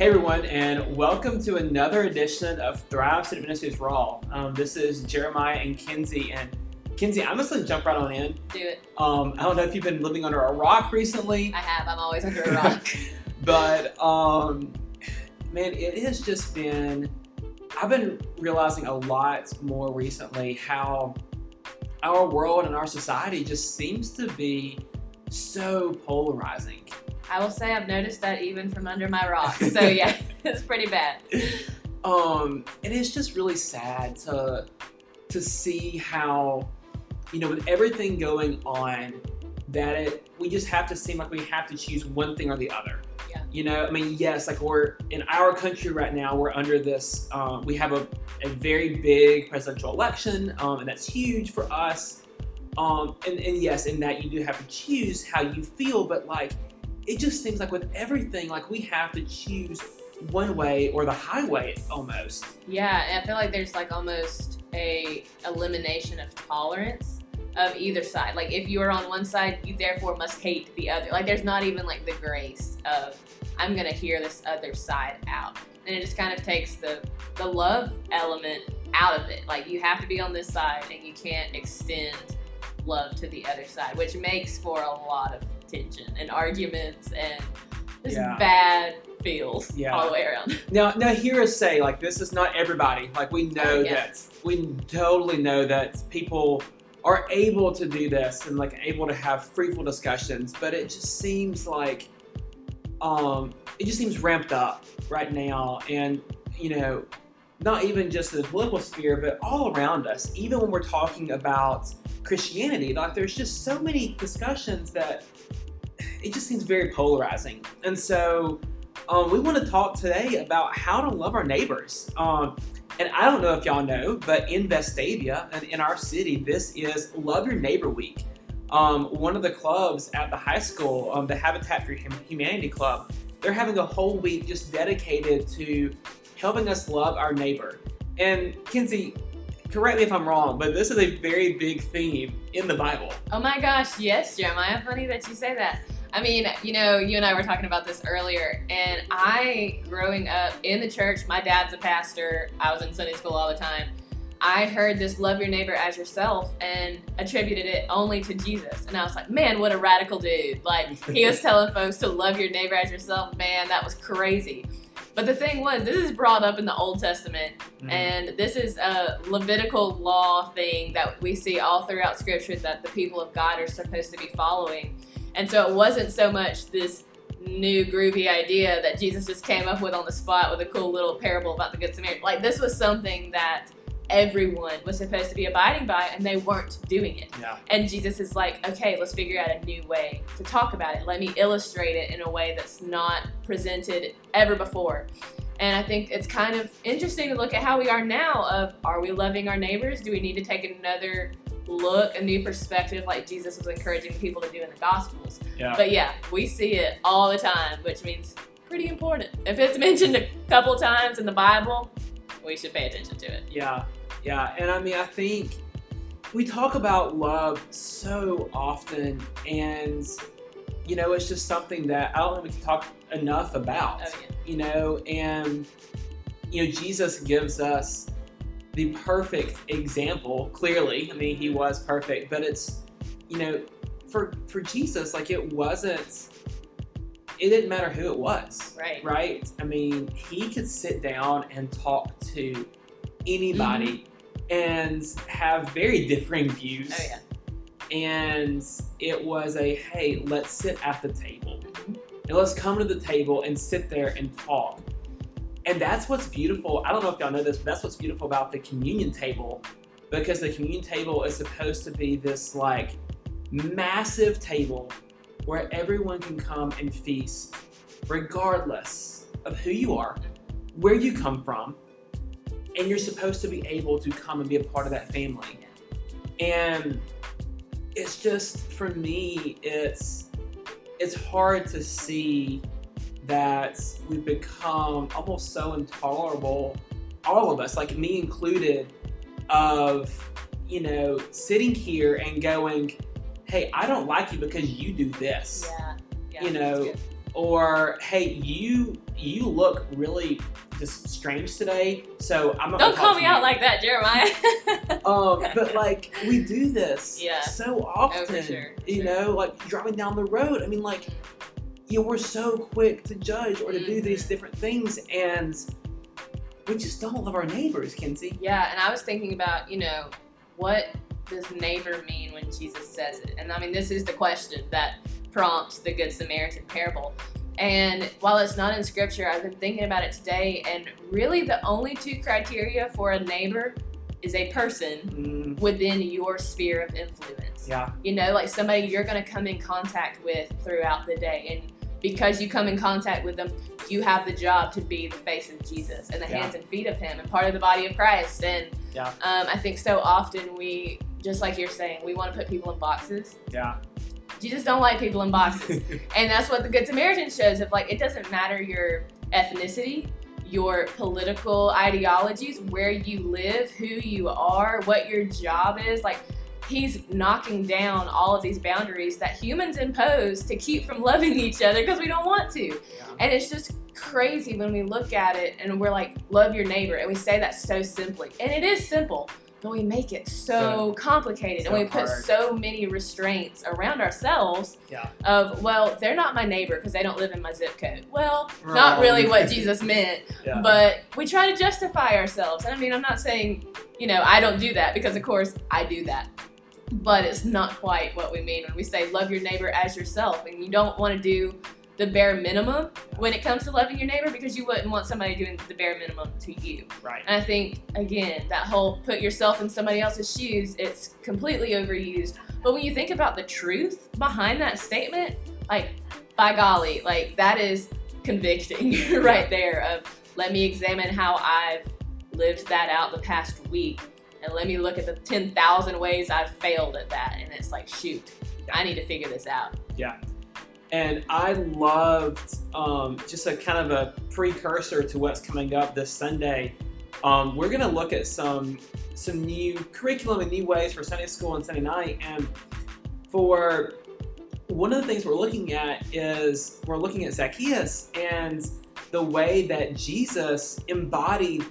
Hey everyone, and welcome to another edition of Thrive Student Ministries Raw. Um, this is Jeremiah and Kinsey, and Kinsey, I'm just gonna jump right on in. Do it. Um, I don't know if you've been living under a rock recently, I have. I'm always under a rock. but um, man, it has just been. I've been realizing a lot more recently how our world and our society just seems to be so polarizing. I will say I've noticed that even from under my rock. So yeah, it's pretty bad. um, and it's just really sad to to see how you know with everything going on that it we just have to seem like we have to choose one thing or the other. Yeah. You know, I mean, yes, like we're in our country right now, we're under this. Um, we have a, a very big presidential election, um, and that's huge for us. Um, and, and yes, in that you do have to choose how you feel, but like it just seems like with everything, like we have to choose one way or the highway almost. Yeah, I feel like there's like almost a elimination of tolerance of either side. Like if you are on one side, you therefore must hate the other. Like there's not even like the grace of I'm gonna hear this other side out. And it just kind of takes the the love element out of it. Like you have to be on this side and you can't extend love to the other side, which makes for a lot of tension and arguments and just Yeah. bad feels Yeah. all the way around. Now, now hear us say like this is not everybody. Like we know Oh, yeah. that we totally know that people are able to do this and like able to have fruitful discussions, but it just seems like um it just seems ramped up right now and you know not even just in the political sphere but all around us even when we're talking about christianity like there's just so many discussions that it just seems very polarizing and so um, we want to talk today about how to love our neighbors. Um, and I don't know if y'all know, but in Vestavia and in our city, this is Love Your Neighbor Week. Um, one of the clubs at the high school, um, the Habitat for Humanity Club, they're having a whole week just dedicated to helping us love our neighbor. And Kinsey, correct me if I'm wrong, but this is a very big theme in the Bible. Oh my gosh, yes, Jeremiah. Funny that you say that. I mean, you know, you and I were talking about this earlier, and I, growing up in the church, my dad's a pastor, I was in Sunday school all the time. I heard this love your neighbor as yourself and attributed it only to Jesus. And I was like, man, what a radical dude. Like, he was telling folks to love your neighbor as yourself. Man, that was crazy. But the thing was, this is brought up in the Old Testament, mm-hmm. and this is a Levitical law thing that we see all throughout Scripture that the people of God are supposed to be following. And so it wasn't so much this new groovy idea that Jesus just came up with on the spot with a cool little parable about the Good Samaritan. Like this was something that everyone was supposed to be abiding by, and they weren't doing it. yeah. And Jesus is like, okay, let's figure out a new way to talk about it. Let me illustrate it in a way that's not presented ever before. And I think it's kind of interesting to look at how we are now of are we loving our neighbors? Do we need to take another look, a new perspective like Jesus was encouraging people to do in the gospels? Yeah. But yeah, we see it all the time, which means pretty important. If it's mentioned a couple times in the Bible, we should pay attention to it. Yeah, yeah. And I mean, I think we talk about love so often, and, you know, it's just something that I don't think we can talk enough about, Oh, yeah. you know, and, you know, Jesus gives us the perfect example, clearly. I mean, he was perfect, but it's, you know, for, for Jesus, like, it wasn't, it didn't matter who it was Right. right? I mean, he could sit down and talk to anybody and have very differing views. Oh, yeah. And it was a hey, let's sit at the table Mhm. and let's come to the table and sit there and talk. And that's what's beautiful. I don't know if y'all know this, but that's what's beautiful about the communion table because the communion table is supposed to be this like massive table where everyone can come and feast regardless of who you are, where you come from, and you're supposed to be able to come and be a part of that family. And it's just for me, it's it's hard to see that we've become almost so intolerable, all of us, like me included, of you know sitting here and going, "Hey, I don't like you because you do this." Yeah. yeah You know, or hey, you you look really just strange today, so I'm not. Don't call me out you. like that, Jeremiah. Um, but like we do this Yeah. so often. Oh, sure, You sure. know, like driving down the road. I mean, like you know, we're so quick to judge or to do these Mhm. different things, and we just don't love our neighbors, Kinsey. Yeah, and I was thinking about, you know, what does neighbor mean when Jesus says it? And I mean, this is the question that prompts the Good Samaritan parable. And while it's not in scripture, I've been thinking about it today, and really the only two criteria for a neighbor is a person Mm, within your sphere of influence. yeah, You know, like somebody you're going to come in contact with throughout the day. And because you come in contact with them, you have the job to be the face of Jesus and the Yeah. hands and feet of Him and part of the body of Christ. And Yeah. um, I think so often we, just like you're saying, we want to put people in boxes. yeah. Jesus don't like people in boxes. and that's what the Good Samaritan shows of like, it doesn't matter your ethnicity, your political ideologies, where you live, who you are, what your job is. Like, he's knocking down all of these boundaries that humans impose to keep from loving each other because we don't want to. Yeah. And it's just crazy when we look at it and we're like, love your neighbor. And we say that so simply. And it is simple, but we make it so, So- complicated so and we put hard. so many restraints around ourselves Yeah. of, well, they're not my neighbor because they don't live in my zip code. Well, not really what Jesus meant, Yeah. but we try to justify ourselves. And I mean, I'm not saying, you know, I don't do that because, of course, I do that. But it's not quite what we mean when we say love your neighbor as yourself. And you don't want to do the bare minimum when it comes to loving your neighbor because you wouldn't want somebody doing the bare minimum to you. right. And I think, again, that whole put yourself in somebody else's shoes, it's completely overused. But when you think about the truth behind that statement, like, by golly, like, that is convicting right there of let me examine how I've lived that out the past week and let me look at the 10,000 ways I've failed at that. And it's like, shoot, I need to figure this out. And I loved um, just a kind of a precursor to what's coming up this Sunday. Um, we're going to look at some some new curriculum and new ways for Sunday school and Sunday night. And for one of the things we're looking at is we're looking at Zacchaeus and the way that Jesus embodied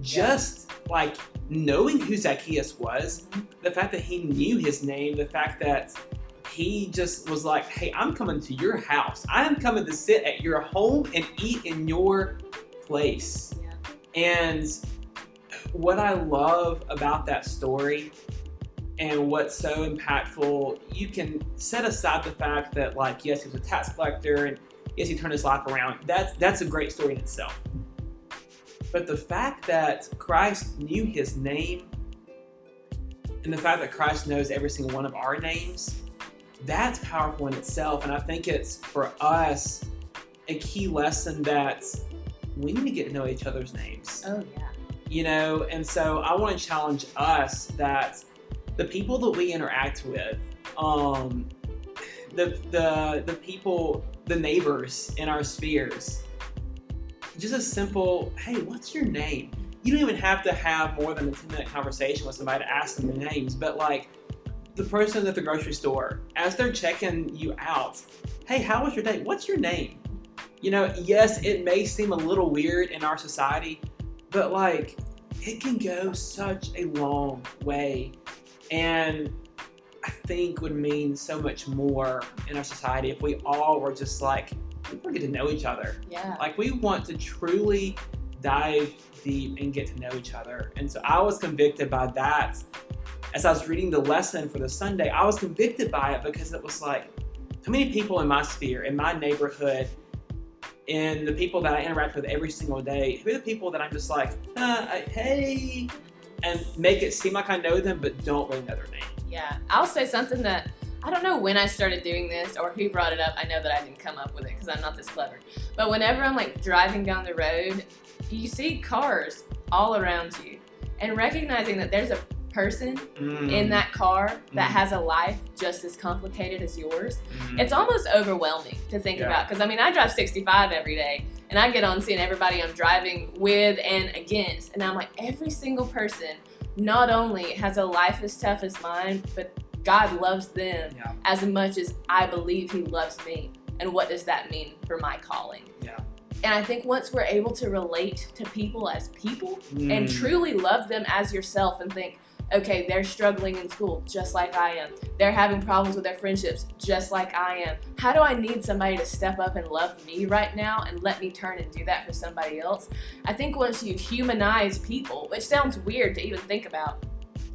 just like knowing who Zacchaeus was, the fact that he knew his name, the fact that he just was like, hey, I'm coming to your house. I'm coming to sit at your home and eat in your place. Yeah. And what I love about that story and what's so impactful, you can set aside the fact that, like, yes, he was a tax collector and yes, he turned his life around. That's that's a great story in itself. But the fact that Christ knew his name and the fact that Christ knows every single one of our names, that's powerful in itself. And I think it's for us a key lesson that we need to get to know each other's names. Oh, yeah. You know, and so I want to challenge us that the people that we interact with, um, the the the people, the neighbors in our spheres, just a simple, hey, what's your name? You don't even have to have more than a 10 minute conversation with somebody to ask them their names, but like the person at the grocery store, as they're checking you out, hey, how was your day? What's your name? You know, yes, it may seem a little weird in our society, but like it can go such a long way. And I think would mean so much more in our society if we all were just like, we want to get to know each other. Yeah. Like we want to truly dive deep and get to know each other. And so I was convicted by that. As I was reading the lesson for the Sunday, I was convicted by it because it was like, how many people in my sphere, in my neighborhood, and the people that I interact with every single day, who are the people that I'm just like, uh, hey, and make it seem like I know them, but don't really know their name. Yeah, I'll say something that I don't know when I started doing this or who brought it up. I know that I didn't come up with it because I'm not this clever. But whenever I'm like driving down the road, you see cars all around you, and recognizing that there's a person Mm, in that car that Mm. has a life just as complicated as yours, mm, it's almost overwhelming to think Yeah. about. Because I mean, I drive 65 every day, and I get on seeing everybody I'm driving with and against, and I'm like, every single person not only has a life as tough as mine, but God loves them yeah, as much as I believe He loves me. and what does that mean for my calling? Yeah. And I think once we're able to relate to people as people and Mm. truly love them as yourself and think, okay, they're struggling in school just like I am. They're having problems with their friendships just like I am. How do I need somebody to step up and love me right now and let me turn and do that for somebody else? I think once you humanize people, which sounds weird to even think about,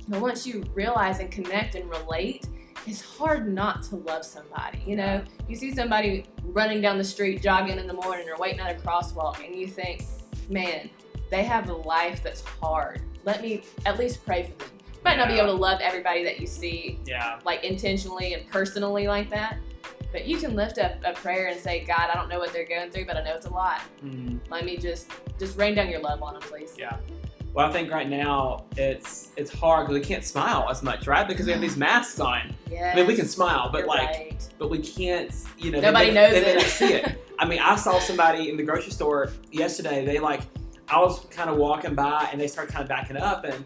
but once you realize and connect and relate, it's hard not to love somebody. You know, you see somebody running down the street, jogging in the morning, or waiting at a crosswalk, and you think, man, they have a life that's hard. Let me at least pray for them. Might not be able to love everybody that you see Yeah. like intentionally and personally like that, but you can lift up a prayer and say, God, I don't know what they're going through, but I know it's a lot. Mm. Let me just just rain down your love on them, please. Yeah. Well, I think right now it's it's hard because we can't smile as much, right? Because we have these masks on. Yes. I mean, we can smile, but like, right. but we can't. You know, Nobody they, knows they, They it. don't see it. I mean, I saw somebody in the grocery store yesterday. They like, I was kind of walking by, and they started kind of backing up, and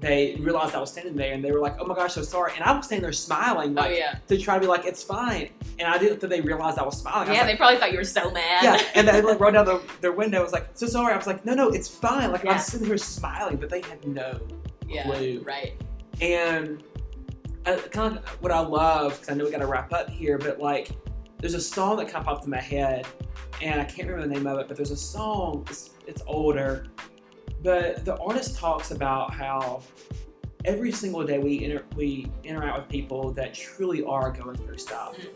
they realized I was standing there, and they were like, "Oh my gosh, so sorry." And I was standing there smiling, Oh like yeah. to try to be like, "It's fine." And I didn't think they realized I was smiling. I was Yeah, like, they probably thought you were so mad. yeah, and they like rolled down the, their window. I was like, "So sorry." I was like, "No, no, it's fine." Like Yeah. I'm sitting here smiling, but they had no yeah. clue. Right. And uh, kind of what I love, because I know we got to wrap up here, but like, there's a song that kind of popped in my head, and I can't remember the name of it, but there's a song, it's, it's older, but the artist talks about how every single day we, inter- we interact with people that truly are going through stuff. Mm.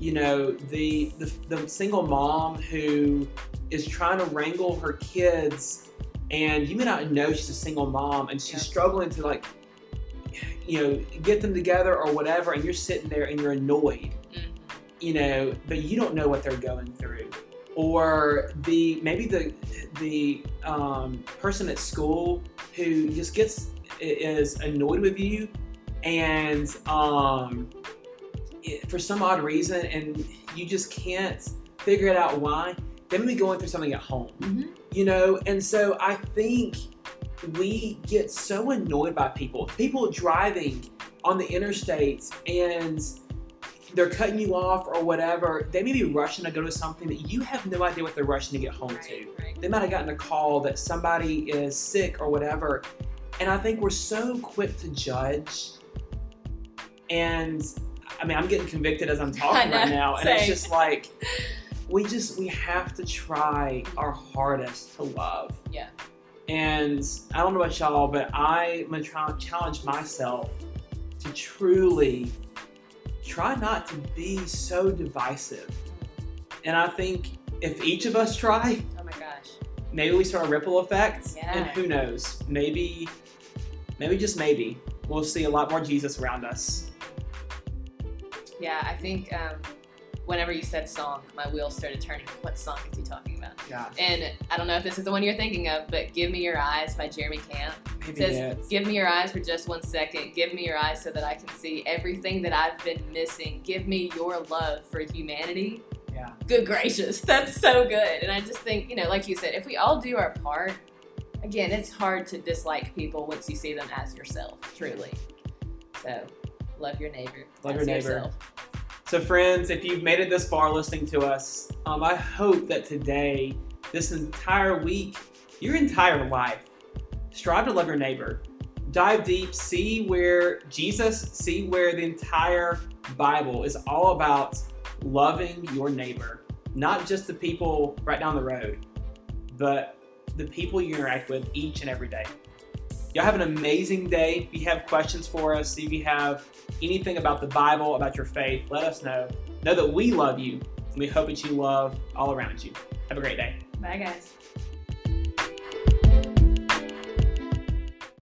You know, the, the, the single mom who is trying to wrangle her kids, and you may not know she's a single mom, and she's Yeah. struggling to like you know, get them together or whatever, and you're sitting there and you're annoyed, Mhm. you know, but you don't know what they're going through. Or the maybe the the um, person at school who just gets is annoyed with you, and um, it- for some odd reason, and you just can't figure it out why. They may be going through something at home Mhm. you know and so i think we get so annoyed by people people driving on the interstates and they're cutting you off or whatever they may be rushing to go to something that you have no idea what they're rushing to get home to Right. Right. they might have gotten a call that somebody is sick or whatever and i think we're so quick to judge and i mean i'm getting convicted as i'm talking I right know, now and it's just like we just we have to try our hardest to love Yeah. and i don't know about y'all but i'm gonna try challenge myself to truly try not to be so divisive. And i think if each of us try Oh my gosh. maybe we start a ripple effect and who knows? Maybe maybe just maybe. We'll see a lot more jesus around us. Yeah, I think um, whenever you said song, my wheels started turning. What song is he talking about? yeah And I don't know if this is the one you're thinking of, but "Give Me Your Eyes" by Jeremy Camp. maybe It says, yes. Give me your eyes for just one second. Give me your eyes so that I can see everything that I've been missing. Give me your love for humanity. Yeah. Good gracious. That's so good. And I just think, you know, like you said, if we all do our part, again, it's hard to dislike people once you see them as yourself, truly. So, love your neighbor. Love your neighbor. yourself. So, friends, if you've made it this far listening to us, um, I hope that today, this entire week, your entire life, strive to love your neighbor. Dive deep, see where Jesus, see where the entire Bible is all about loving your neighbor, not just the people right down the road, but the people you interact with each and every day. Y'all have an amazing day. If you have questions for us, if you have anything about the Bible, about your faith, let us know. Know that we love you, and we hope that you love all around you. Have a great day. Bye, guys.